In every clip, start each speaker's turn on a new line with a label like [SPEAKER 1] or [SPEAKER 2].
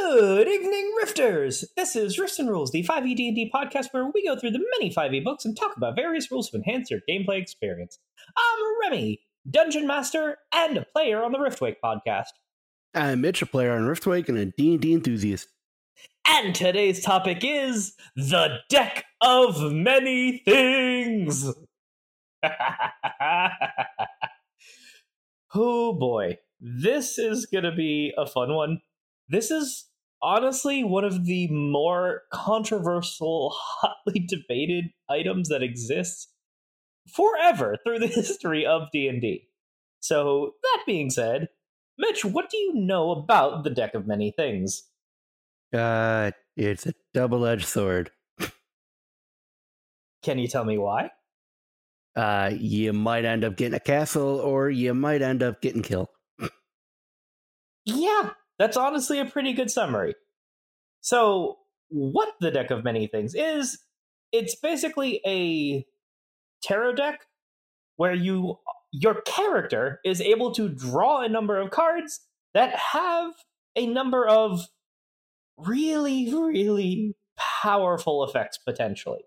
[SPEAKER 1] Good evening, Rifters! This is Rifts and Rules, the 5e D&D podcast where we go through the many 5e books and talk about various rules to enhance your gameplay experience. I'm Remy, Dungeon Master and a player on the Riftwake podcast.
[SPEAKER 2] I'm Mitch, a player on Riftwake and a D&D enthusiast.
[SPEAKER 1] And today's topic is the deck of many things. oh boy, this is going to be a fun one. This is honestly one of the more controversial, hotly debated items that exists forever through the history of D&D. So, that being said, Mitch, what do you know about the deck of many things?
[SPEAKER 2] Uh, it's a double-edged sword.
[SPEAKER 1] Can you tell me why?
[SPEAKER 2] Uh, you might end up getting a castle, or you might end up getting killed.
[SPEAKER 1] yeah, that's honestly a pretty good summary. So, what the deck of many things is, it's basically a tarot deck where you your character is able to draw a number of cards that have a number of really really powerful effects potentially.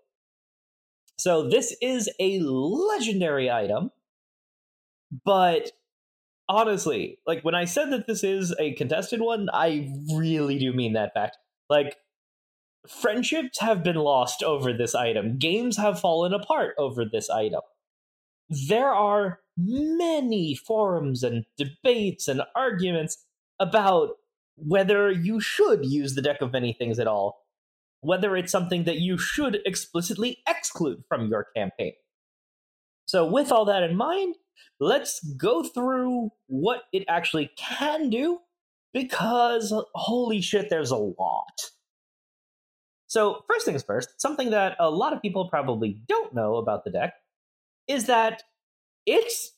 [SPEAKER 1] So this is a legendary item, but honestly, like when I said that this is a contested one, I really do mean that fact. Like friendships have been lost over this item. Games have fallen apart over this item. There are many forums and debates and arguments about whether you should use the deck of many things at all, whether it's something that you should explicitly exclude from your campaign. So, with all that in mind, let's go through what it actually can do because holy shit, there's a lot. So, first things first, something that a lot of people probably don't know about the deck is that it's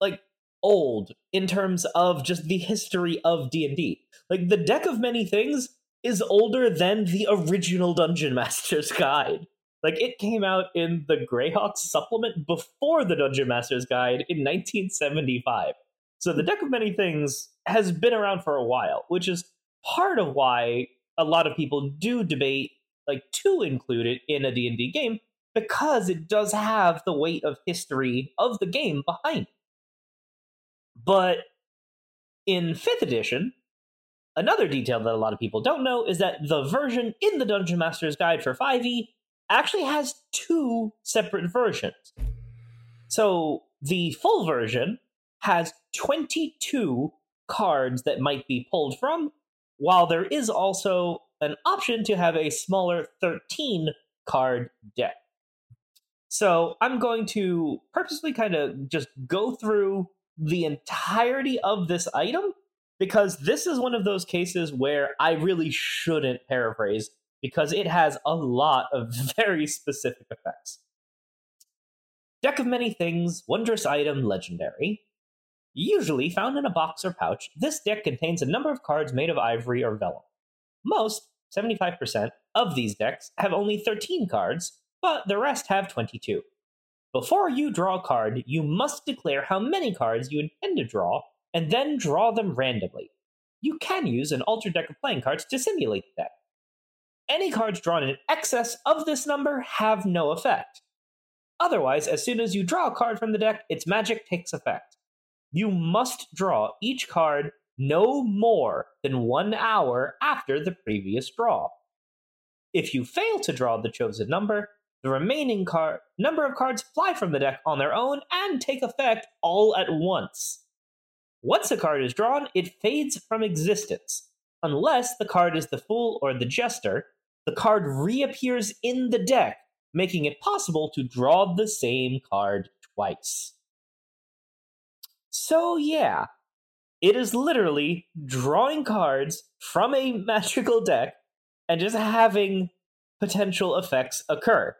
[SPEAKER 1] like old in terms of just the history of D&D. Like the deck of many things is older than the original Dungeon Master's Guide. Like it came out in the Greyhawk supplement before the Dungeon Master's Guide in 1975. So the deck of many things has been around for a while, which is part of why a lot of people do debate like to include it in a D&D game because it does have the weight of history of the game behind it. But in 5th edition, another detail that a lot of people don't know is that the version in the Dungeon Master's Guide for 5e actually has two separate versions. So the full version has 22 cards that might be pulled from, while there is also an option to have a smaller 13 card deck. So I'm going to purposely kind of just go through the entirety of this item because this is one of those cases where I really shouldn't paraphrase because it has a lot of very specific effects. Deck of Many Things, Wondrous Item, Legendary. Usually found in a box or pouch, this deck contains a number of cards made of ivory or vellum. Most, 75%, of these decks have only 13 cards, but the rest have 22. Before you draw a card, you must declare how many cards you intend to draw and then draw them randomly. You can use an altered deck of playing cards to simulate the deck. Any cards drawn in excess of this number have no effect. Otherwise, as soon as you draw a card from the deck, its magic takes effect. You must draw each card no more than one hour after the previous draw. If you fail to draw the chosen number, the remaining card number of cards fly from the deck on their own and take effect all at once. Once a card is drawn, it fades from existence. Unless the card is the Fool or the Jester, the card reappears in the deck, making it possible to draw the same card twice. So, yeah, it is literally drawing cards from a magical deck and just having potential effects occur.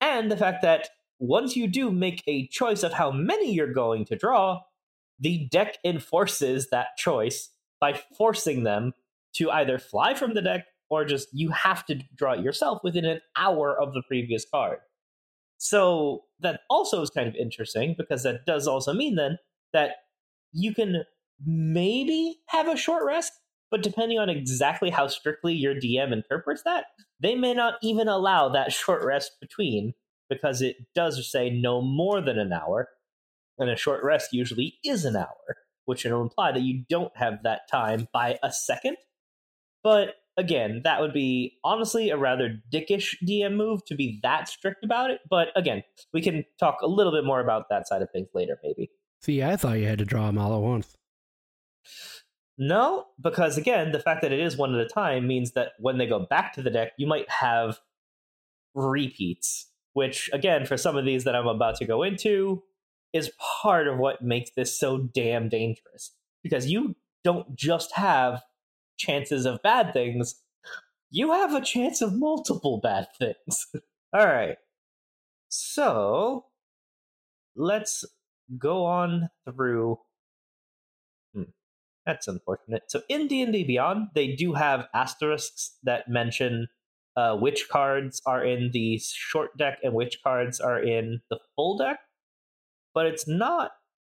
[SPEAKER 1] And the fact that once you do make a choice of how many you're going to draw, the deck enforces that choice by forcing them to either fly from the deck or just you have to draw it yourself within an hour of the previous card. So that also is kind of interesting because that does also mean then that you can maybe have a short rest, but depending on exactly how strictly your DM interprets that, they may not even allow that short rest between because it does say no more than an hour, and a short rest usually is an hour, which will imply that you don't have that time by a second. But again, that would be honestly a rather dickish DM move to be that strict about it. But again, we can talk a little bit more about that side of things later, maybe.
[SPEAKER 2] See, I thought you had to draw them all at once.
[SPEAKER 1] No, because again, the fact that it is one at a time means that when they go back to the deck, you might have repeats, which again, for some of these that I'm about to go into, is part of what makes this so damn dangerous. Because you don't just have chances of bad things, you have a chance of multiple bad things. All right. So let's go on through. Hmm, that's unfortunate. So in D and D Beyond, they do have asterisks that mention uh, which cards are in the short deck and which cards are in the full deck, but it's not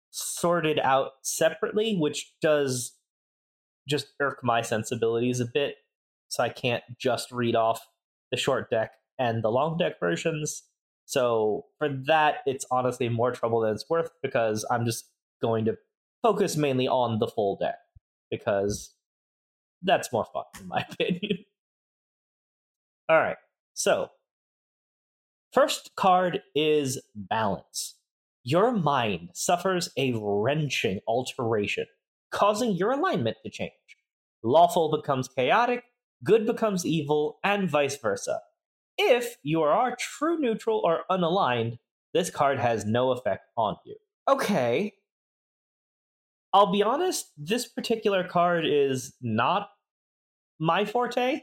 [SPEAKER 1] sorted out separately, which does just irk my sensibilities a bit. So I can't just read off the short deck and the long deck versions. So for that, it's honestly more trouble than it's worth because I'm just going to focus mainly on the full deck because that's more fun in my opinion. All right. So, first card is balance. Your mind suffers a wrenching alteration causing your alignment to change. Lawful becomes chaotic, good becomes evil, and vice versa. If you are true neutral or unaligned, this card has no effect on you. Okay. I'll be honest, this particular card is not my forte.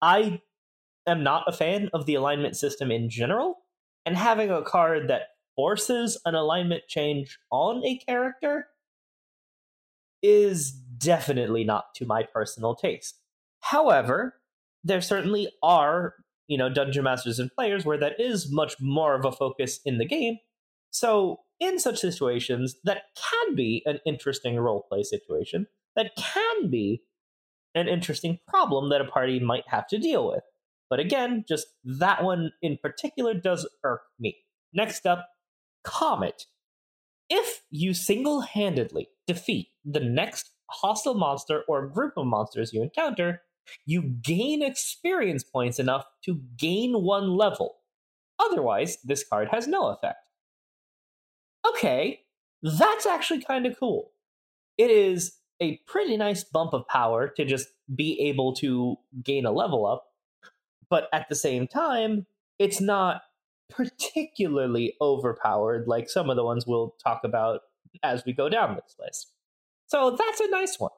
[SPEAKER 1] I am not a fan of the alignment system in general, and having a card that forces an alignment change on a character is definitely not to my personal taste. However, there certainly are, you know, dungeon masters and players where that is much more of a focus in the game. So, in such situations, that can be an interesting roleplay situation. That can be an interesting problem that a party might have to deal with. But again, just that one in particular does irk me. Next up, Comet. If you single handedly defeat the next hostile monster or group of monsters you encounter, you gain experience points enough to gain one level. Otherwise, this card has no effect. Okay, that's actually kind of cool. It is a pretty nice bump of power to just be able to gain a level up, but at the same time, it's not particularly overpowered like some of the ones we'll talk about as we go down this list. So that's a nice one.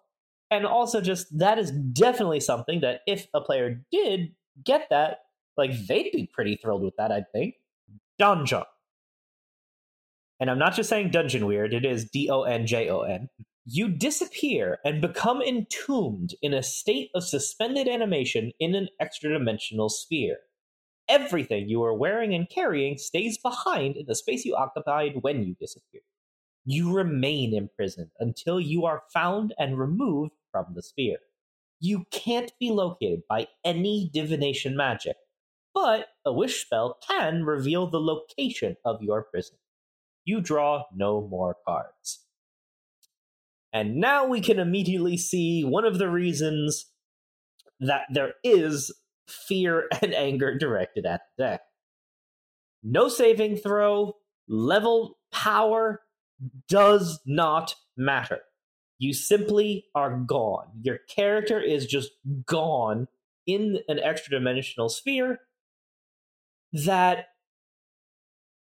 [SPEAKER 1] And also, just that is definitely something that if a player did get that, like they'd be pretty thrilled with that, I think. Donjon. And I'm not just saying dungeon weird, it is D O N J O N. You disappear and become entombed in a state of suspended animation in an extra dimensional sphere. Everything you are wearing and carrying stays behind in the space you occupied when you disappear you remain imprisoned until you are found and removed from the sphere. You can't be located by any divination magic, but a wish spell can reveal the location of your prison. You draw no more cards. And now we can immediately see one of the reasons that there is fear and anger directed at the deck. No saving throw, level power does not matter. You simply are gone. Your character is just gone in an extra dimensional sphere that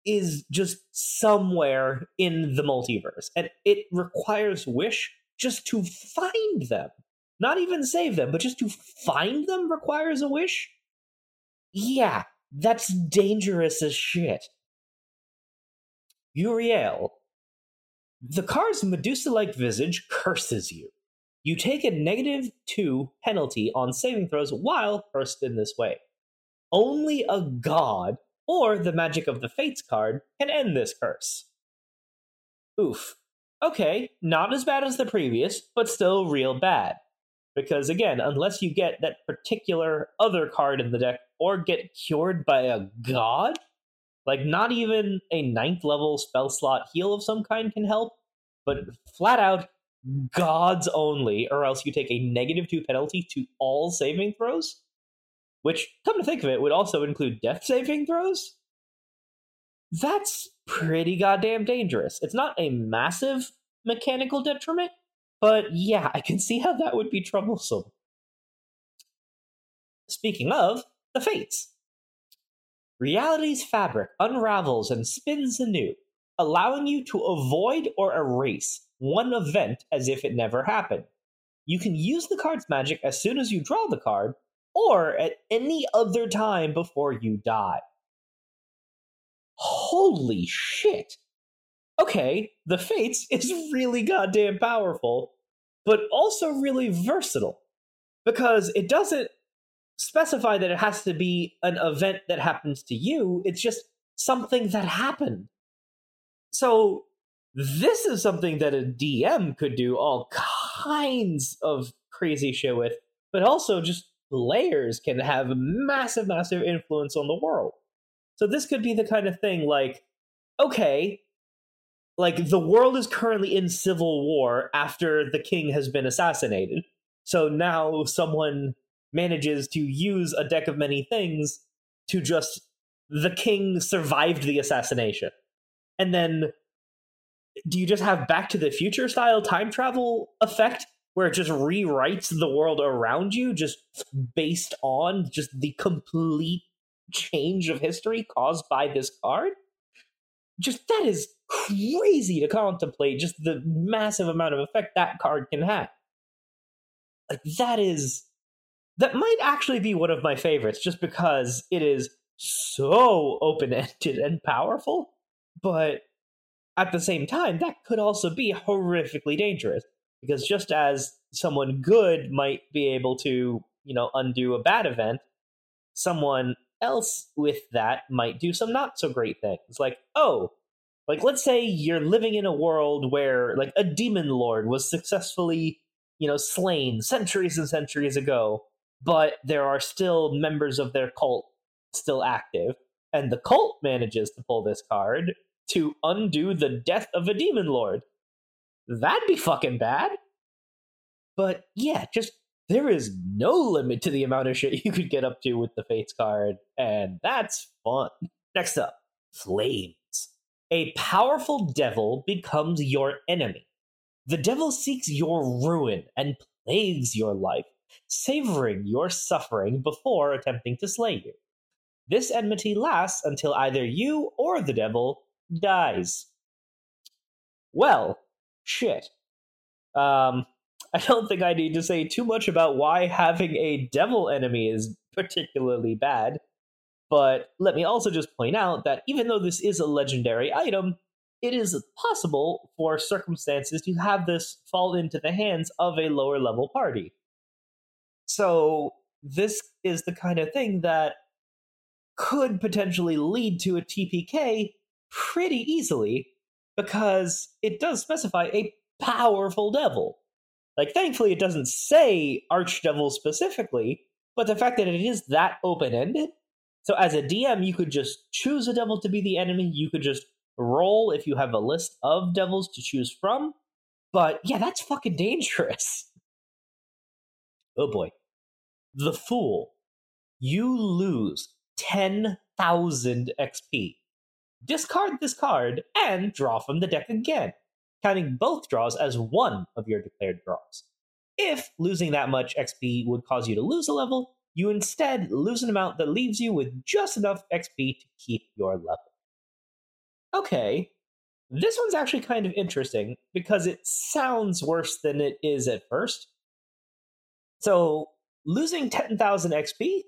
[SPEAKER 1] is just somewhere in the multiverse. And it requires Wish just to find them. Not even save them, but just to find them requires a wish? Yeah, that's dangerous as shit. Euryale. The card's Medusa like visage curses you. You take a negative 2 penalty on saving throws while cursed in this way. Only a god or the Magic of the Fates card can end this curse. Oof. Okay, not as bad as the previous, but still real bad. Because again, unless you get that particular other card in the deck or get cured by a god, like not even a ninth level spell slot heal of some kind can help, but flat out gods only, or else you take a negative two penalty to all saving throws, which, come to think of it, would also include death saving throws. That's pretty goddamn dangerous. It's not a massive mechanical detriment, but yeah, I can see how that would be troublesome. Speaking of, the fates. Reality's fabric unravels and spins anew, allowing you to avoid or erase one event as if it never happened. You can use the card's magic as soon as you draw the card, or at any other time before you die. Holy shit! okay, the Fates is really goddamn powerful, but also really versatile because it doesn't specify that it has to be an event that happens to you, it's just something that happened. So, this is something that a DM could do all kinds of crazy shit with, but also just layers can have massive, massive influence on the world. So, this could be the kind of thing like, okay, like the world is currently in civil war after the king has been assassinated. So now someone manages to use a deck of many things to just the king survived the assassination. And then do you just have back to the future style time travel effect where it just rewrites the world around you just based on just the complete change of history caused by this card? Just that is crazy to contemplate just the massive amount of effect that card can have. Like that is that might actually be one of my favorites just because it is so open-ended and powerful, but at the same time that could also be horrifically dangerous because just as someone good might be able to, you know, undo a bad event, someone else with that might do some not so great things. Like, oh, like, let's say you're living in a world where, like, a demon lord was successfully, you know, slain centuries and centuries ago, but there are still members of their cult still active, and the cult manages to pull this card to undo the death of a demon lord. That'd be fucking bad. But yeah, just there is no limit to the amount of shit you could get up to with the Fates card, and that's fun. Next up, Flames. A powerful devil becomes your enemy. The devil seeks your ruin and plagues your life, savoring your suffering before attempting to slay you. This enmity lasts until either you or the devil dies. Well, shit. Um, I don't think I need to say too much about why having a devil enemy is particularly bad. But let me also just point out that even though this is a legendary item, it is possible for circumstances to have this fall into the hands of a lower level party. So, this is the kind of thing that could potentially lead to a TPK pretty easily because it does specify a powerful devil. Like, thankfully, it doesn't say Archdevil specifically, but the fact that it is that open ended so as a DM, you could just choose a devil to be the enemy. You could just roll if you have a list of devils to choose from. But yeah, that's fucking dangerous. Oh boy. The Fool. You lose 10,000 XP. Discard this card and draw from the deck again, counting both draws as one of your declared draws. If losing that much XP would cause you to lose a level, you instead lose an amount that leaves you with just enough XP to keep your level. Okay, this one's actually kind of interesting because it sounds worse than it is at first. So, losing 10,000 XP,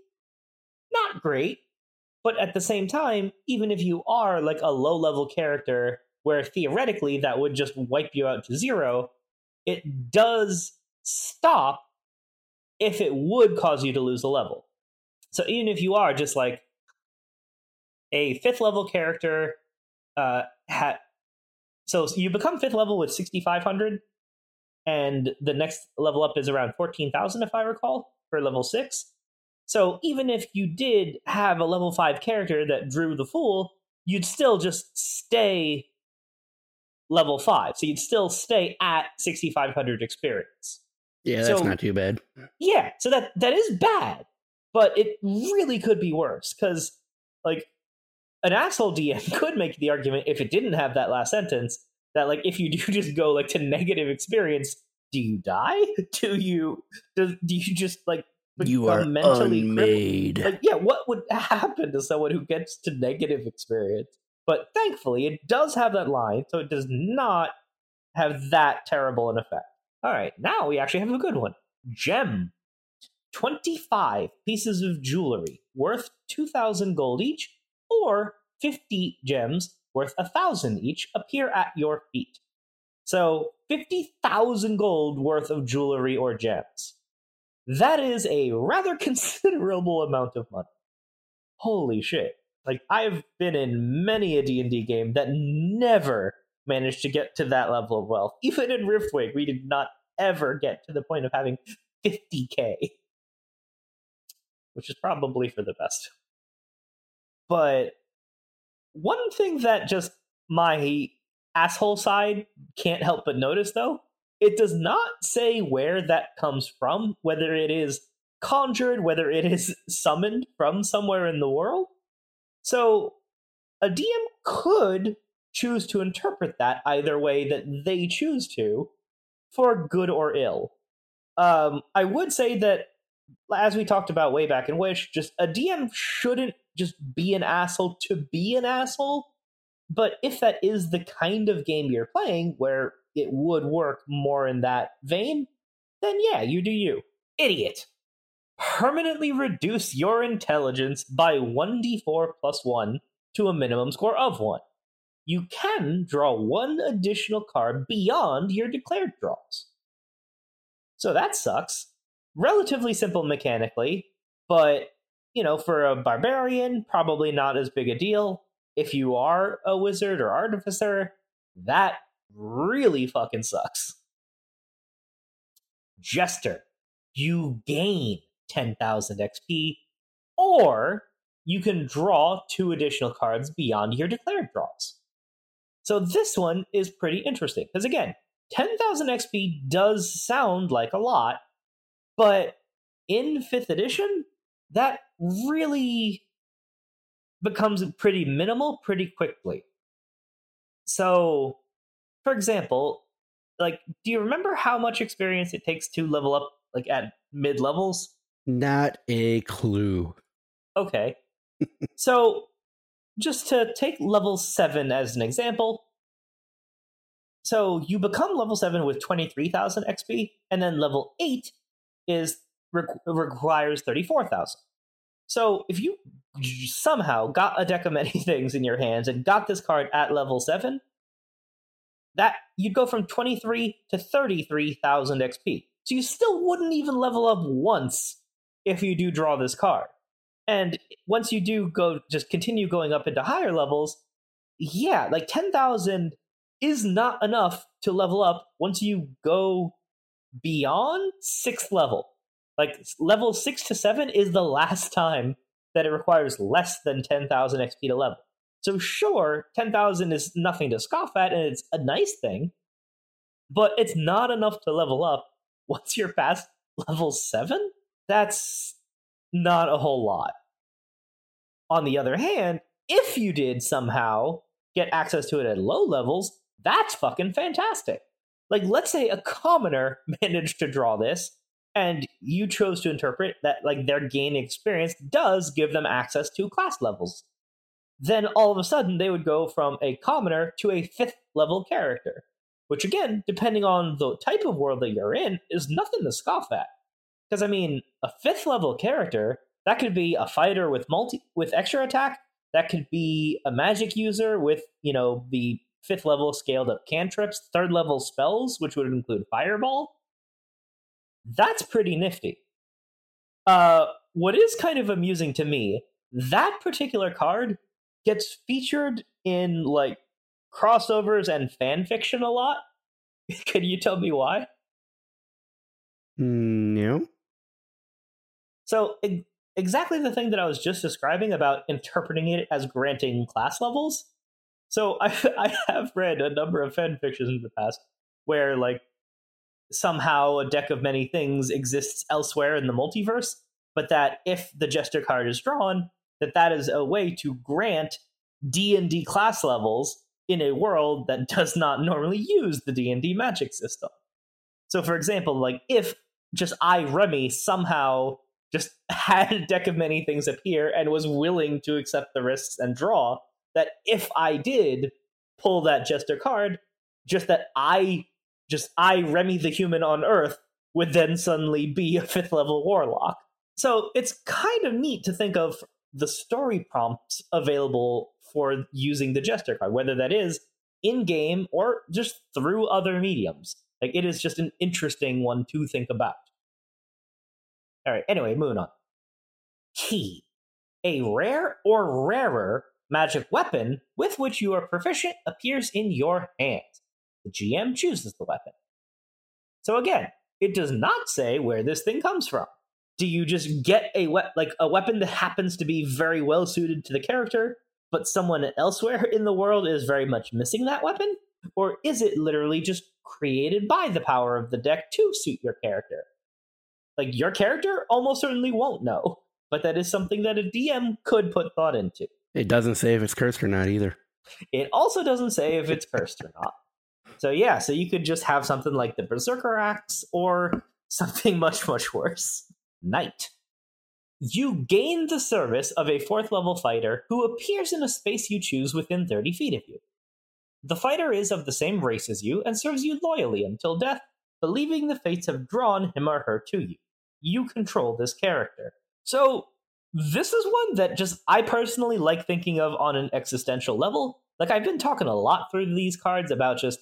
[SPEAKER 1] not great, but at the same time, even if you are like a low level character where theoretically that would just wipe you out to zero, it does stop if it would cause you to lose a level. So even if you are just like a fifth level character, uh, ha- so you become fifth level with 6,500, and the next level up is around 14,000, if I recall, for level six. So even if you did have a level five character that drew the fool, you'd still just stay level five. So you'd still stay at 6,500 experience.
[SPEAKER 2] Yeah, that's
[SPEAKER 1] So-
[SPEAKER 2] not too bad.
[SPEAKER 1] Yeah, so that that is bad, but it really could be worse because like an asshole DM could make the argument if it didn't have that last sentence that like if you do just go like to negative experience, do you die? Do you do, do you just like
[SPEAKER 2] You
[SPEAKER 1] become
[SPEAKER 2] are
[SPEAKER 1] mentally
[SPEAKER 2] unmade.
[SPEAKER 1] Like yeah, what would happen to someone who gets to negative experience? But thankfully, it does have that line, so it does not have that terrible an effect. All right, now we actually have a good one. Gem. 25 pieces of jewelry worth 2,000 gold each, or 50 gems worth a 1,000 each appear at your feet. So 50,000 gold worth of jewelry or gems. That is a rather considerable amount of money. Holy shit. Like I've been in many a D&D game that never managed to get to that level of wealth. Even in Riftwake, we did not ever get to the point of having 50k, which is probably for the best. But one thing that just my asshole side can't help but notice, though, it does not say where that comes from, whether it is conjured, whether it is summoned from somewhere in the world. So a DM could choose to interpret that either way that they choose to for good or ill. Um, I would say that, as we talked about way back in Wish, just a DM shouldn't just be an asshole to be an asshole. But if that is the kind of game you're playing where it would work more in that vein, then yeah, you do you. Idiot. Permanently reduce your intelligence by 1d4 plus 1 to a minimum score of 1 you can draw one additional card beyond your declared draws. So that sucks. Relatively simple mechanically, but you know, for a barbarian, probably not as big a deal. If you are a wizard or artificer, that really fucking sucks. Jester, you gain 10,000 XP, or you can draw two additional cards beyond your declared draws. So this one is pretty interesting because again, 10,000 XP does sound like a lot, but in 5th edition, that really becomes pretty minimal pretty quickly. So, for example, like do you remember how much experience it takes to level up like at mid levels?
[SPEAKER 2] Not a clue.
[SPEAKER 1] Okay. so, just to take level 7 as an example, so you become level 7 with 23,000 XP, and then level 8 is requ- requires 34,000. So if you somehow got a deck of many things in your hands and got this card at level 7, that you'd go from 23 to 33,000 XP. So you still wouldn't even level up once if you do draw this card. And once you do go just continue going up into higher levels, yeah, like 10,000 is not enough to level up once you go beyond sixth level. Like level six to seven is the last time that it requires less than 10,000 XP to level. So, sure, 10,000 is nothing to scoff at and it's a nice thing, but it's not enough to level up once you're past level 7? That's not a whole lot. On the other hand, if you did somehow get access to it at low levels, that's fucking fantastic. Like, let's say a commoner managed to draw this, and you chose to interpret that, like, their gain experience does give them access to class levels. Then all of a sudden, they would go from a commoner to a fifth level character, which, again, depending on the type of world that you're in, is nothing to scoff at. Because, I mean, a fifth level character, that could be a fighter with multi with extra attack, that could be a magic user with, you know, the fifth level scaled up cantrips, third level spells, which would include Fireball. That's pretty nifty. Uh, what is kind of amusing to me, that particular card gets featured in like crossovers and fan fiction a lot. Can you tell me why?
[SPEAKER 2] No.
[SPEAKER 1] So, e- exactly the thing that I was just describing about interpreting it as granting class levels so I I have read a number of fan fictions in the past where like somehow a deck of many things exists elsewhere in the multiverse, but that if the jester card is drawn, that that is a way to grant D&D class levels in a world that does not normally use the D&D magic system. So for example, like if just I Remy somehow just had a deck of many things appear and was willing to accept the risks and draw, that if I did pull that jester card, just that I just I Remy the human on Earth would then suddenly be a fifth level warlock. So it's kind of neat to think of the story prompts available for using the jester card, whether that is in game or just through other mediums. Like it is just an interesting one to think about. All right, anyway, moving on. Key. A rare or rarer magic weapon with which you are proficient appears in your hand. The GM chooses the weapon. So again, it does not say where this thing comes from. Do you just get a we- like a weapon that happens to be very well suited to the character, but someone elsewhere in the world is very much missing that weapon? Or is it literally just created by the power of the deck to suit your character? Like your character almost certainly won't know, but that is something that a DM could put thought into.
[SPEAKER 2] It doesn't say if it's cursed or not either.
[SPEAKER 1] It also doesn't say if it's cursed or not. So yeah, so you could just have something like the Berserker Axe or something much, much worse. Knight. You gain the service of a fourth level fighter who appears in a space you choose within 30 feet of you. The fighter is of the same race as you and serves you loyally until death, believing the fates have drawn him or her to you. You control this character. So this is one that just I personally like thinking of on an existential level. Like I've been talking a lot through these cards about just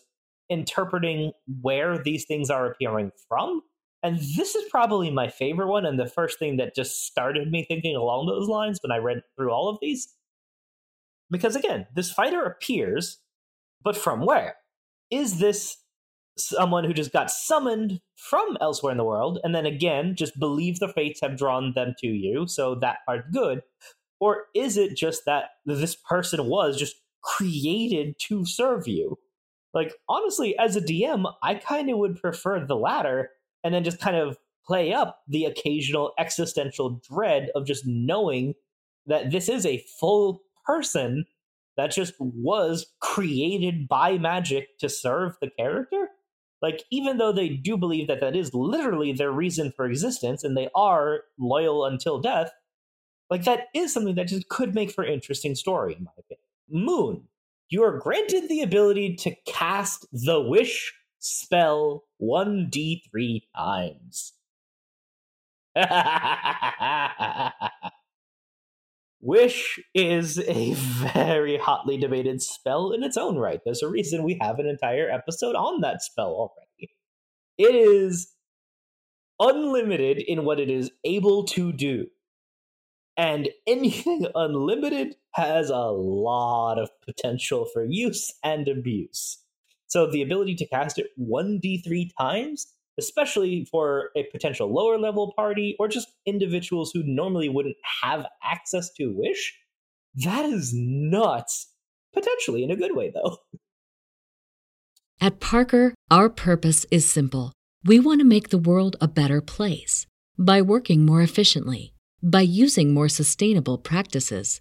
[SPEAKER 1] interpreting where these things are appearing from. And this is probably my favorite one and the first thing that just started me thinking along those lines when I read through all of these. Because again, this fighter appears, but from where? Is this someone who just got summoned from elsewhere in the world and then again just believe the fates have drawn them to you so that part's good or is it just that this person was just created to serve you like honestly as a dm i kind of would prefer the latter and then just kind of play up the occasional existential dread of just knowing that this is a full person that just was created by magic to serve the character. Like even though they do believe that that is literally their reason for existence and they are loyal until death like that is something that just could make for interesting story in my opinion. Moon you are granted the ability to cast the wish spell 1d3 times Wish is a very hotly debated spell in its own right. There's a reason we have an entire episode on that spell already. It is unlimited in what it is able to do. And anything unlimited has a lot of potential for use and abuse. So the ability to cast it 1d3 times especially for a potential lower level party or just individuals who normally wouldn't have access to Wish. That is nuts. Potentially in a good way, though.
[SPEAKER 3] At Parker, our purpose is simple. We want to make the world a better place by working more efficiently, by using more sustainable practices,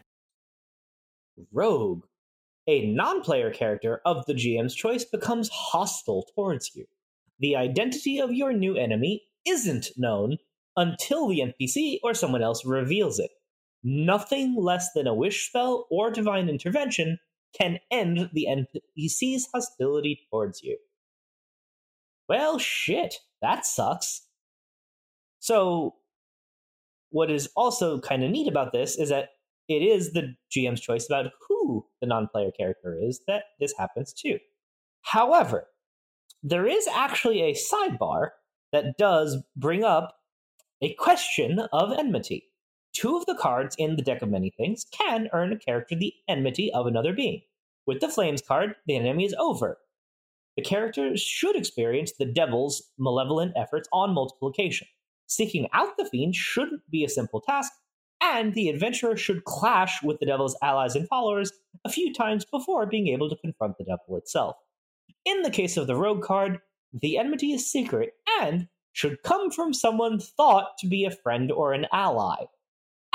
[SPEAKER 1] Rogue, a non player character of the GM's choice, becomes hostile towards you. The identity of your new enemy isn't known until the NPC or someone else reveals it. Nothing less than a wish spell or divine intervention can end the NPC's hostility towards you. Well, shit, that sucks. So, what is also kind of neat about this is that it is the GM's choice about who the non player character is that this happens to. However, there is actually a sidebar that does bring up a question of enmity. Two of the cards in the deck of many things can earn a character the enmity of another being. With the Flames card, the enemy is over. The character should experience the devil's malevolent efforts on multiplication. Seeking out the fiend shouldn't be a simple task, and the adventurer should clash with the devil's allies and followers a few times before being able to confront the devil itself. In the case of the rogue card, the enmity is secret and should come from someone thought to be a friend or an ally.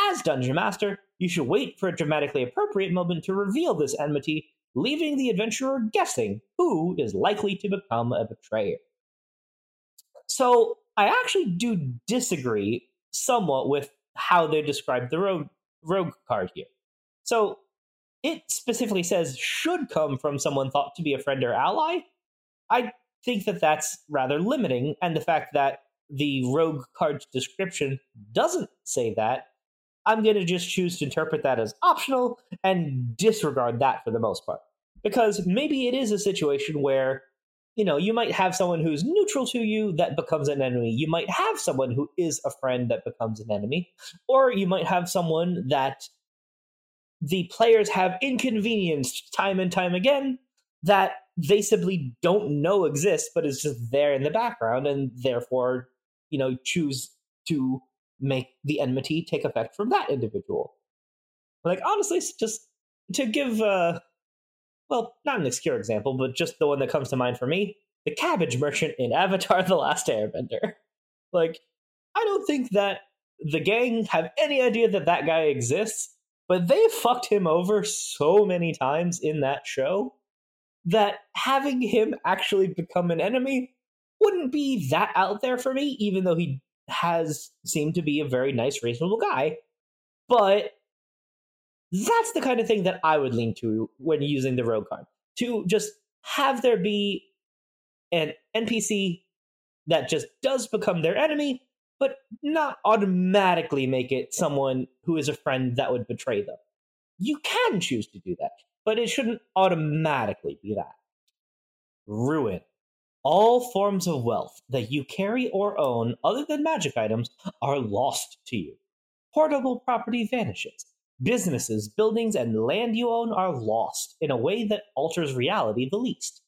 [SPEAKER 1] As Dungeon Master, you should wait for a dramatically appropriate moment to reveal this enmity, leaving the adventurer guessing who is likely to become a betrayer. So, I actually do disagree somewhat with how they describe the rogue, rogue card here. So, it specifically says should come from someone thought to be a friend or ally. I think that that's rather limiting, and the fact that the rogue card's description doesn't say that I'm going to just choose to interpret that as optional and disregard that for the most part. Because maybe it is a situation where, you know, you might have someone who's neutral to you that becomes an enemy. You might have someone who is a friend that becomes an enemy. Or you might have someone that the players have inconvenienced time and time again that they simply don't know exists, but is just there in the background and therefore, you know, choose to make the enmity take effect from that individual. Like honestly, just to give uh well, not an obscure example, but just the one that comes to mind for me, the cabbage merchant in Avatar The Last Airbender. Like, I don't think that the gang have any idea that that guy exists, but they fucked him over so many times in that show that having him actually become an enemy wouldn't be that out there for me, even though he has seemed to be a very nice, reasonable guy. But that's the kind of thing that I would lean to when using the rogue card. To just have there be an NPC that just does become their enemy, but not automatically make it someone who is a friend that would betray them. You can choose to do that, but it shouldn't automatically be that. Ruin. All forms of wealth that you carry or own other than magic items are lost to you. Portable property vanishes. Businesses, buildings, and land you own are lost in a way that alters reality the least.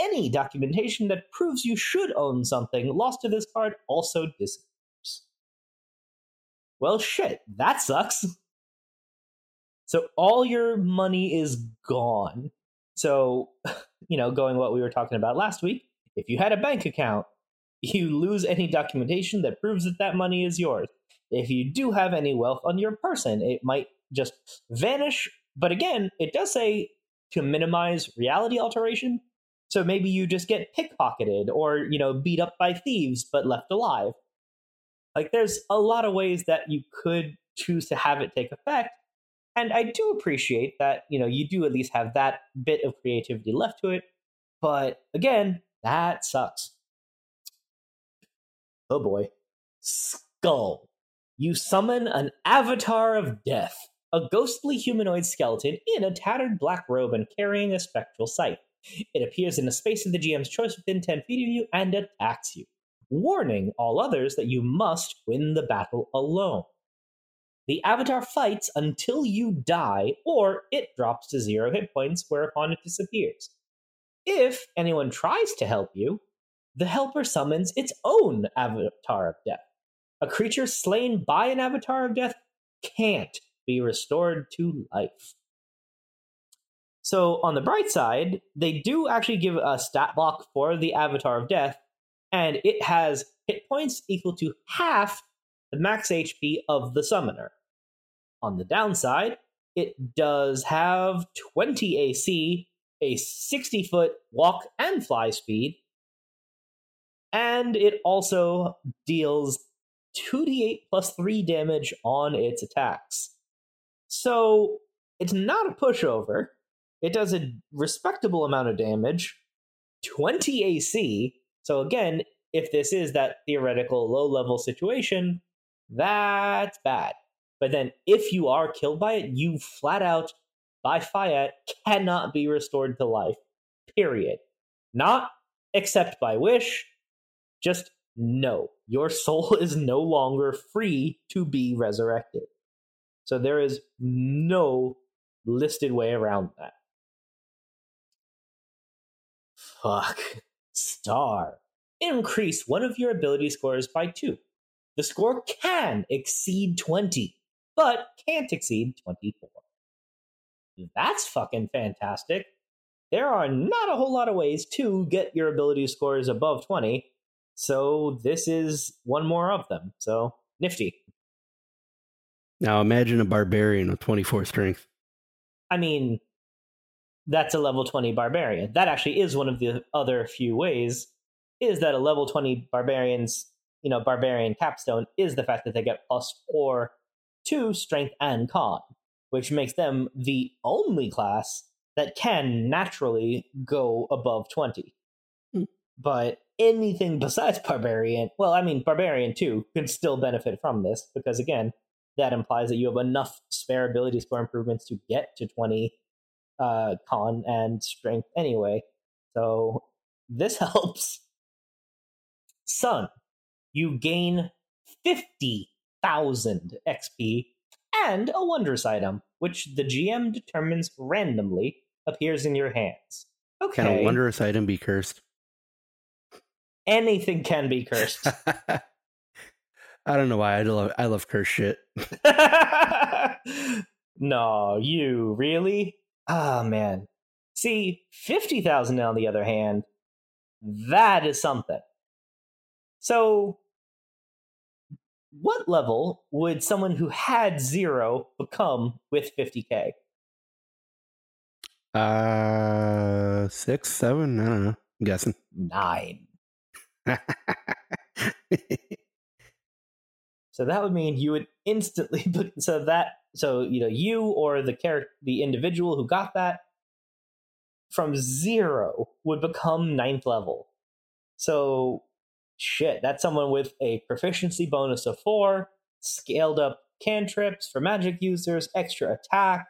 [SPEAKER 1] Any documentation that proves you should own something lost to this card also disappears. Well, shit, that sucks. So all your money is gone. So, you know, going what we were talking about last week, if you had a bank account, you lose any documentation that proves that that money is yours. If you do have any wealth on your person, it might just vanish. But again, it does say to minimize reality alteration. So maybe you just get pickpocketed or, you know, beat up by thieves but left alive. Like there's a lot of ways that you could choose to have it take effect. And I do appreciate that, you know, you do at least have that bit of creativity left to it. But again, that sucks. Oh boy. Skull. You summon an avatar of death, a ghostly humanoid skeleton in a tattered black robe and carrying a spectral sight. It appears in a space of the GM's choice within 10 feet of you and attacks you, warning all others that you must win the battle alone. The avatar fights until you die, or it drops to zero hit points, whereupon it disappears. If anyone tries to help you, the helper summons its own avatar of death. A creature slain by an avatar of death can't be restored to life. So, on the bright side, they do actually give a stat block for the avatar of death, and it has hit points equal to half the max HP of the summoner. On the downside, it does have 20 AC, a 60 foot walk and fly speed, and it also deals 2d8 plus 3 damage on its attacks. So it's not a pushover. It does a respectable amount of damage, 20 AC. So again, if this is that theoretical low level situation, that's bad. But then if you are killed by it, you flat out, by fiat, cannot be restored to life. Period. Not except by wish, just no. Your soul is no longer free to be resurrected. So there is no listed way around that. Fuck. Star. Increase one of your ability scores by two. The score can exceed 20, but can't exceed 24. That's fucking fantastic. There are not a whole lot of ways to get your ability scores above 20, so this is one more of them. So nifty.
[SPEAKER 2] Now imagine a barbarian with 24 strength.
[SPEAKER 1] I mean, that's a level 20 barbarian. That actually is one of the other few ways is that a level 20 barbarian's, you know, barbarian capstone is the fact that they get plus 4 to strength and con, which makes them the only class that can naturally go above 20. Mm. But anything besides barbarian, well, I mean, barbarian too can still benefit from this because again, that implies that you have enough spare ability score improvements to get to 20 uh, con and strength anyway. So this helps. Sun, you gain 50,000 XP and a Wondrous item, which the GM determines randomly appears in your hands. Okay.
[SPEAKER 2] Can a Wondrous item be cursed?
[SPEAKER 1] Anything can be cursed.
[SPEAKER 2] I don't know why I love I love curse shit.
[SPEAKER 1] no, you really? Ah, oh, man. See, 50,000 on the other hand, that is something. So, what level would someone who had zero become with 50k?
[SPEAKER 2] Uh, six, seven, I don't know. I'm guessing.
[SPEAKER 1] Nine. So that would mean you would instantly put so that so you know you or the character the individual who got that from zero would become ninth level. So shit, that's someone with a proficiency bonus of four, scaled up cantrips for magic users, extra attack,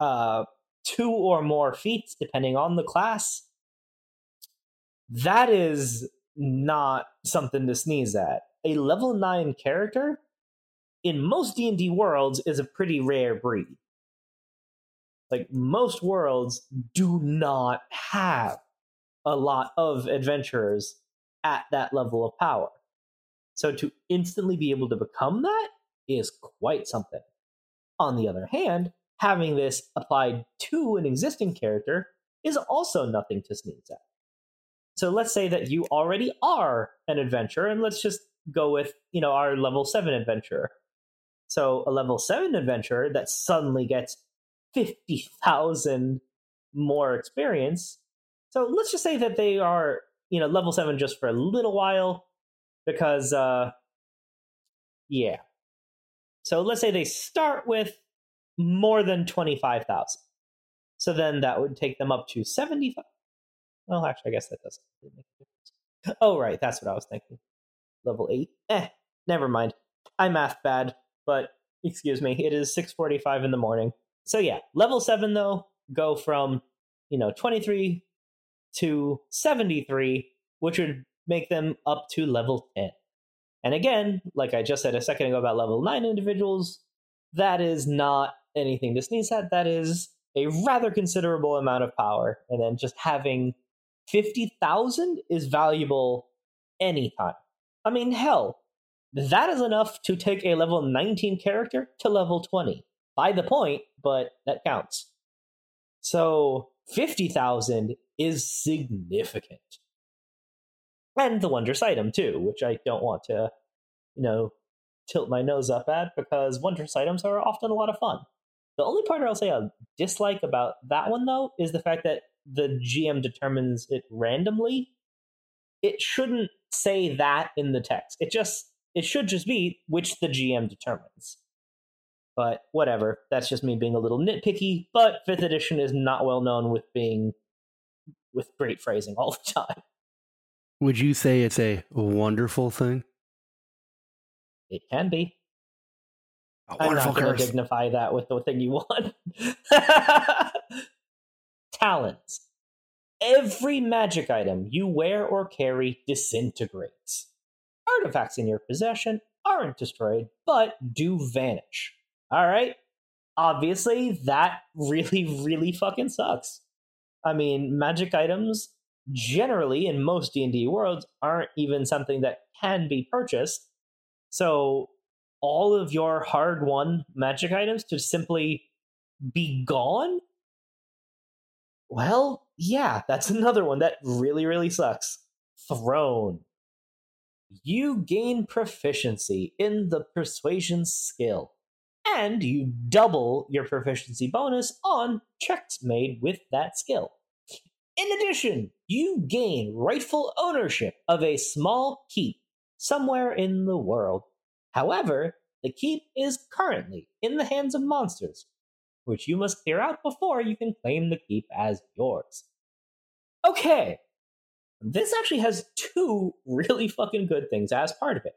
[SPEAKER 1] uh, two or more feats depending on the class. That is not something to sneeze at a level 9 character in most D&D worlds is a pretty rare breed. Like most worlds do not have a lot of adventurers at that level of power. So to instantly be able to become that is quite something. On the other hand, having this applied to an existing character is also nothing to sneeze at. So let's say that you already are an adventurer, and let's just go with, you know, our level 7 adventurer. So a level 7 adventurer that suddenly gets 50,000 more experience. So let's just say that they are, you know, level 7 just for a little while because uh yeah. So let's say they start with more than 25,000. So then that would take them up to 75. Well, actually, I guess that doesn't really. Oh, right. That's what I was thinking. Level 8. Eh, never mind. I'm math bad, but excuse me. It is 6:45 in the morning. So yeah, level 7 though go from, you know, 23 to 73, which would make them up to level 10. And again, like I just said a second ago about level 9 individuals, that is not anything to sneeze at. That is a rather considerable amount of power. And then just having 50,000 is valuable anytime. I mean, hell, that is enough to take a level 19 character to level 20. By the point, but that counts. So 50,000 is significant. And the Wondrous item, too, which I don't want to, you know, tilt my nose up at because Wondrous items are often a lot of fun. The only part I'll say I dislike about that one, though, is the fact that the GM determines it randomly. It shouldn't say that in the text. It just it should just be which the GM determines. But whatever. That's just me being a little nitpicky. But fifth edition is not well known with being with great phrasing all the time.
[SPEAKER 2] Would you say it's a wonderful thing?
[SPEAKER 1] It can be.
[SPEAKER 2] A
[SPEAKER 1] I'm not going to dignify that with the thing you want. Talons. Every magic item you wear or carry disintegrates. Artifacts in your possession aren't destroyed, but do vanish. All right? Obviously, that really, really fucking sucks. I mean, magic items generally in most D&D worlds aren't even something that can be purchased. So all of your hard won magic items to simply be gone? Well, yeah, that's another one that really, really sucks. Throne. You gain proficiency in the persuasion skill, and you double your proficiency bonus on checks made with that skill. In addition, you gain rightful ownership of a small keep somewhere in the world. However, the keep is currently in the hands of monsters, which you must clear out before you can claim the keep as yours. Okay, this actually has two really fucking good things as part of it.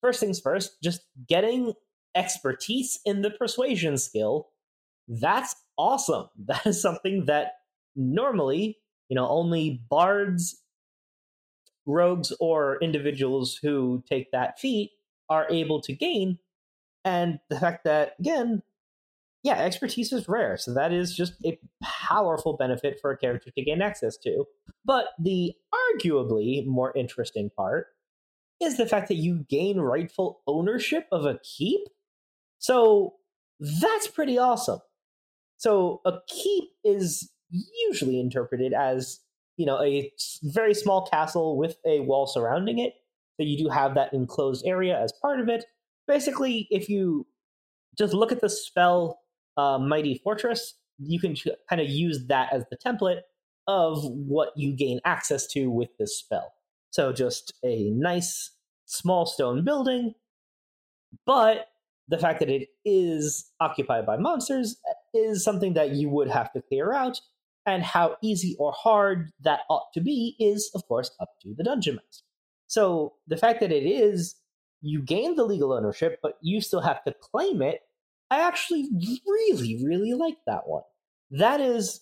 [SPEAKER 1] First things first, just getting expertise in the persuasion skill. That's awesome. That is something that normally, you know, only bards, rogues, or individuals who take that feat are able to gain. And the fact that, again, yeah, expertise is rare. So that is just a powerful benefit for a character to gain access to. But the arguably more interesting part is the fact that you gain rightful ownership of a keep. So that's pretty awesome. So a keep is usually interpreted as, you know, a very small castle with a wall surrounding it. So you do have that enclosed area as part of it. Basically, if you just look at the spell uh, Mighty Fortress, you can kind of use that as the template of what you gain access to with this spell. So just a nice small stone building, but the fact that it is occupied by monsters is something that you would have to clear out, and how easy or hard that ought to be is, of course, up to the dungeon master. So the fact that it is, you gain the legal ownership, but you still have to claim it. I actually really, really like that one. That is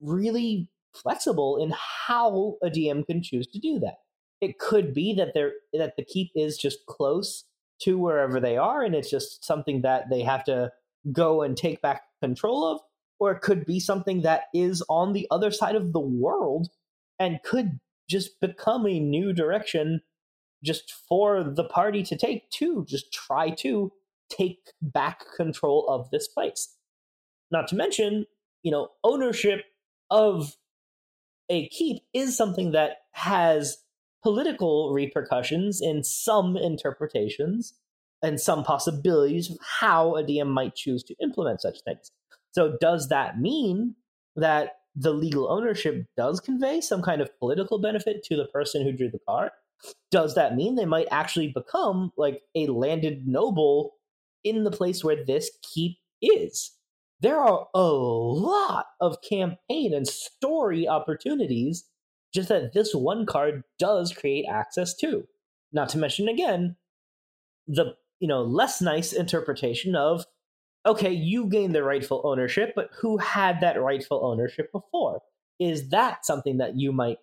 [SPEAKER 1] really flexible in how a DM can choose to do that. It could be that they're that the keep is just close to wherever they are, and it's just something that they have to go and take back control of, or it could be something that is on the other side of the world and could just become a new direction just for the party to take to just try to take back control of this place. Not to mention, you know, ownership of a keep is something that has political repercussions in some interpretations and some possibilities of how a DM might choose to implement such things. So, does that mean that the legal ownership does convey some kind of political benefit to the person who drew the card? Does that mean they might actually become like a landed noble in the place where this keep is? There are a lot of campaign and story opportunities just that this one card does create access to. Not to mention again the you know less nice interpretation of okay, you gain the rightful ownership, but who had that rightful ownership before? Is that something that you might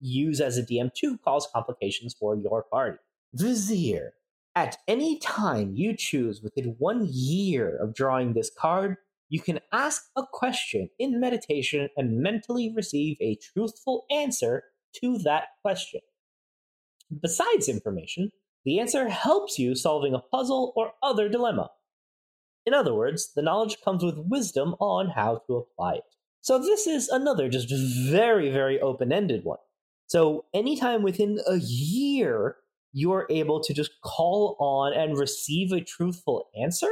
[SPEAKER 1] use as a DM to cause complications for your party? Vizier. At any time you choose within one year of drawing this card, you can ask a question in meditation and mentally receive a truthful answer to that question. Besides information, the answer helps you solving a puzzle or other dilemma. In other words, the knowledge comes with wisdom on how to apply it. So this is another just very, very open-ended one. So anytime within a year you're able to just call on and receive a truthful answer,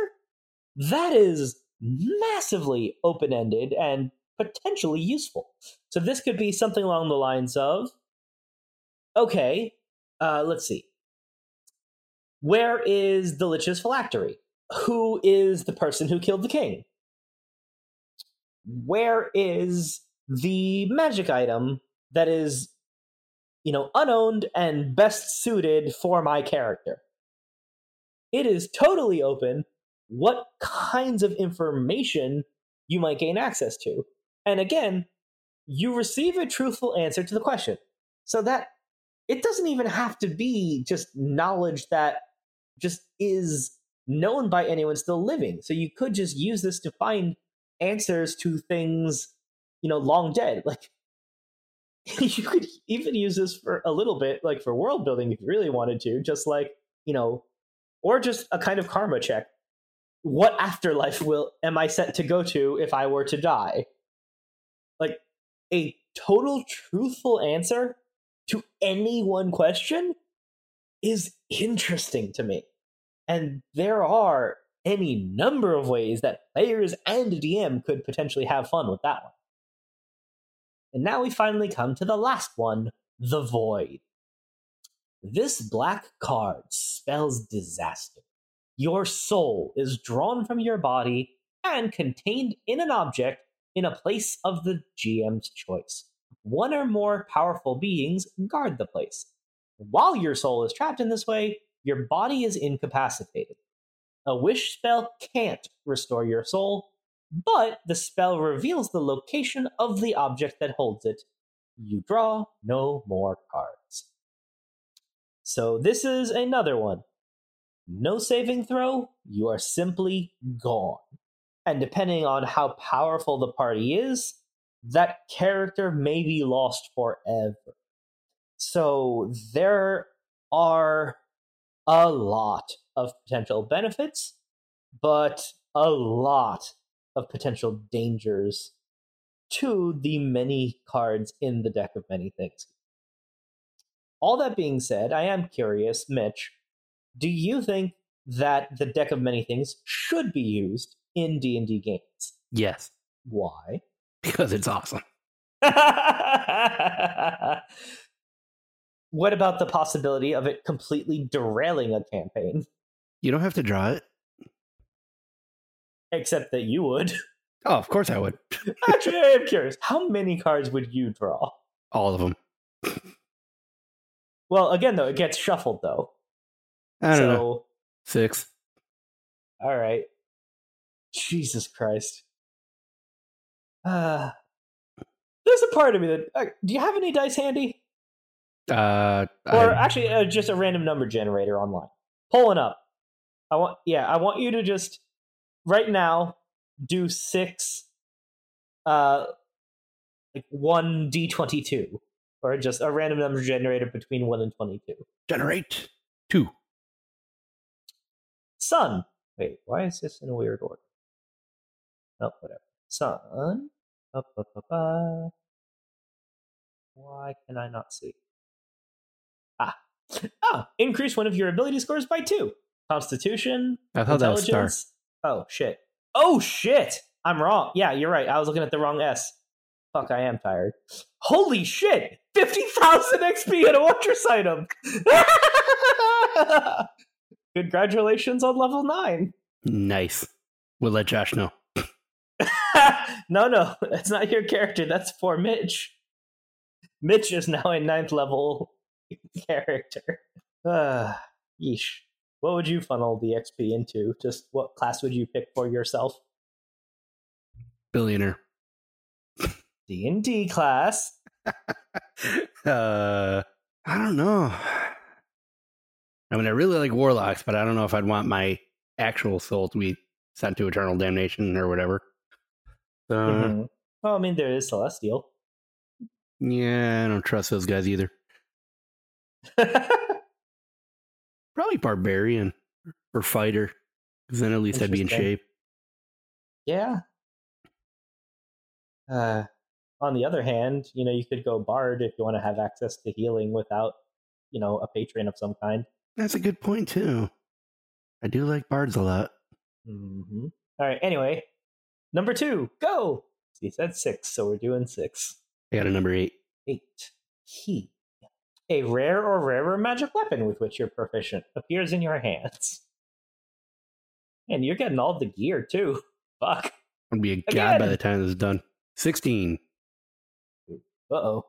[SPEAKER 1] that is massively open-ended and potentially useful. So this could be something along the lines of, okay, uh, let's see. Where is the Lich's phylactery? who is the person who killed the king? Where is the magic item that is, you know, unowned and best suited for my character? It is totally open what kinds of information you might gain access to. And again, you receive a truthful answer to the question. So that it doesn't even have to be just knowledge that just is known by anyone still living. So you could just use this to find answers to things, you know, long dead. Like you could even use this for a little bit, like for world building if you really wanted to, just like, you know, or just a kind of karma check. What afterlife will am I set to go to if I were to die? Like a total truthful answer to any one question is interesting to me. And there are any number of ways that players and DM could potentially have fun with that one. And now we finally come to the last one the Void. This black card spells disaster. Your soul is drawn from your body and contained in an object in a place of the GM's choice. One or more powerful beings guard the place. While your soul is trapped in this way, your body is incapacitated. A wish spell can't restore your soul, but the spell reveals the location of the object that holds it. You draw no more cards. So this is another one. No saving throw, you are simply gone. And depending on how powerful the party is, that character may be lost forever. So there are a lot of potential benefits, but a lot of potential dangers to the many cards in the deck of many things. All that being said, I am curious, Mitch, do you think that the deck of many things should be used in D&D games?
[SPEAKER 2] Yes.
[SPEAKER 1] Why?
[SPEAKER 2] Because it's awesome.
[SPEAKER 1] what about the possibility of it completely derailing a campaign?
[SPEAKER 2] You don't have to draw it.
[SPEAKER 1] Except that you would.
[SPEAKER 2] Oh, of course I would.
[SPEAKER 1] Actually, I am curious. How many cards would you draw?
[SPEAKER 2] All of them.
[SPEAKER 1] Well, again, though, it gets shuffled, though.
[SPEAKER 2] I don't
[SPEAKER 1] so,
[SPEAKER 2] know. Six.
[SPEAKER 1] All right. Jesus Christ. Uh, there's a part of me that. Uh, do you have any dice handy?
[SPEAKER 2] Uh,
[SPEAKER 1] or
[SPEAKER 2] I,
[SPEAKER 1] actually uh, just a random number generator online pulling up i want yeah i want you to just right now do six uh like 1d22 or just a random number generator between 1 and 22
[SPEAKER 2] generate two.
[SPEAKER 1] sun wait why is this in a weird order oh whatever Sun. Ba, ba, ba, ba. Why can I not see? Ah. Ah, increase one of your ability scores by two. Constitution.
[SPEAKER 2] I thought that was star.
[SPEAKER 1] Oh shit. Oh shit. I'm wrong. Yeah, you're right. I was looking at the wrong S. Fuck, I am tired. Holy shit! 50,000 XP at a Fortress item! Congratulations on level 9.
[SPEAKER 2] Nice. We'll let Josh know.
[SPEAKER 1] no, no, that's not your character. That's for Mitch. Mitch is now a ninth level character. Uh, yeesh. What would you funnel the XP into? Just what class would you pick for yourself?
[SPEAKER 2] Billionaire.
[SPEAKER 1] D and D class.
[SPEAKER 2] uh, I don't know. I mean, I really like warlocks, but I don't know if I'd want my actual soul to be sent to eternal damnation or whatever. So,
[SPEAKER 1] Mhm. Well, I mean, there is celestial.
[SPEAKER 2] yeah, I don't trust those guys either. Probably barbarian or fighter, because then at least I'd be in shape.
[SPEAKER 1] yeah. Uh, on the other hand, you know, you could go bard if you want to have access to healing without, you know, a patron of some kind.
[SPEAKER 2] That's a good point too. I do like bards a lot.
[SPEAKER 1] hmm All right. Anyway, number two, go. He said six, so we're doing six.
[SPEAKER 2] I got a number eight.
[SPEAKER 1] Eight. Key. A rare or rarer magic weapon with which you're proficient appears in your hands. And you're getting all the gear too. Fuck.
[SPEAKER 2] I'm gonna be a god by the time this is done. Sixteen.
[SPEAKER 1] Uh oh.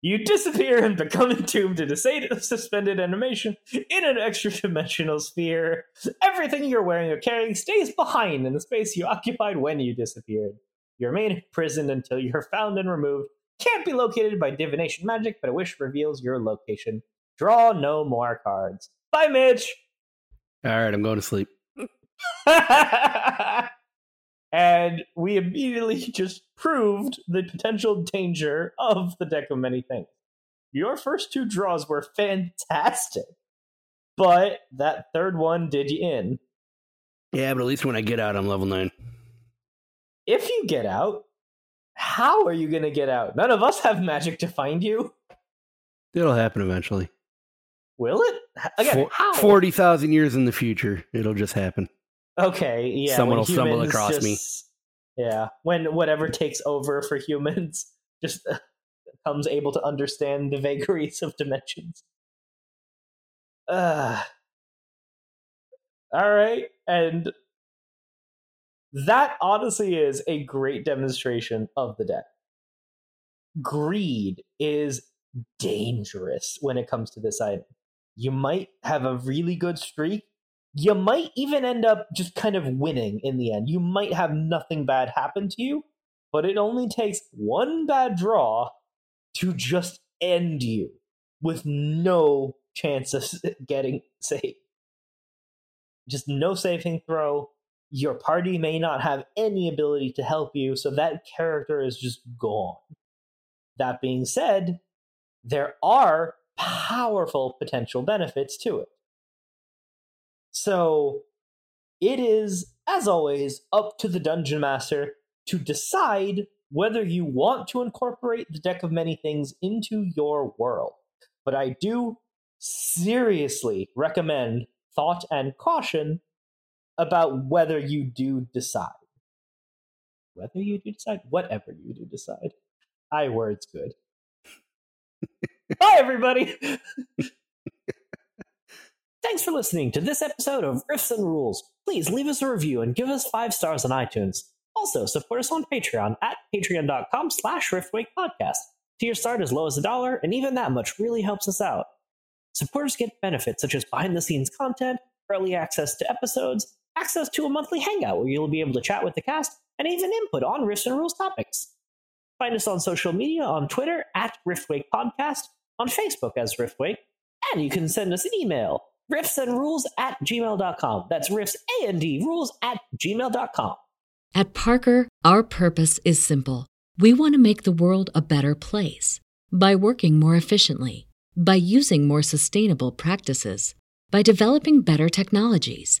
[SPEAKER 1] You disappear and become entombed in a state of suspended animation in an extra dimensional sphere. Everything you're wearing or carrying stays behind in the space you occupied when you disappeared. You remain imprisoned until you're found and removed. Can't be located by divination magic, but a wish reveals your location. Draw no more cards. Bye, Mitch!
[SPEAKER 2] All right, I'm going to sleep.
[SPEAKER 1] and we immediately just proved the potential danger of the deck of many things. Your first two draws were fantastic, but that third one did you in.
[SPEAKER 2] Yeah, but at least when I get out, I'm level nine.
[SPEAKER 1] If you get out, how are you going to get out? None of us have magic to find you.
[SPEAKER 2] It'll happen eventually.
[SPEAKER 1] Will it? Again,
[SPEAKER 2] For-
[SPEAKER 1] how?
[SPEAKER 2] Forty thousand years in the future, it'll just happen.
[SPEAKER 1] Okay, yeah.
[SPEAKER 2] Someone will stumble across me.
[SPEAKER 1] Yeah, when whatever takes over for humans just uh, becomes able to understand the vagaries of dimensions. Uh, all right, and that honestly is a great demonstration of the deck. Greed is dangerous when it comes to this item. You might have a really good streak, you might even end up just kind of winning in the end. You might have nothing bad happen to you, but it only takes one bad draw to just end you with no chance of getting saved. Just no saving throw. Your party may not have any ability to help you, so that character is just gone. That being said, there are powerful potential benefits to it. So it is, as always, up to the dungeon master to decide whether you want to incorporate the deck of many things into your world. But I do seriously recommend thought and caution about whether you do decide. Whether you do decide, whatever you do decide. I words good. Bye, everybody. Thanks for listening to this episode of Riffs and Rules. Please leave us a review and give us five stars on iTunes. Also, support us on Patreon at patreon.com slash riftwakepodcast. Tier start as low as a dollar, and even that much really helps us out. Supporters get benefits such as behind-the-scenes content, early access to episodes, access to a monthly hangout where you'll be able to chat with the cast, and even input on Riffs and Rules topics. Find us on social media on Twitter at Riftwake Podcast, on Facebook as Riftwake, and you can send us an email, riffsandrules at gmail.com. That's riffs and d rules at gmail.com.
[SPEAKER 3] At Parker, our purpose is simple. We want to make the world a better place by working more efficiently, by using more sustainable practices, by developing better technologies.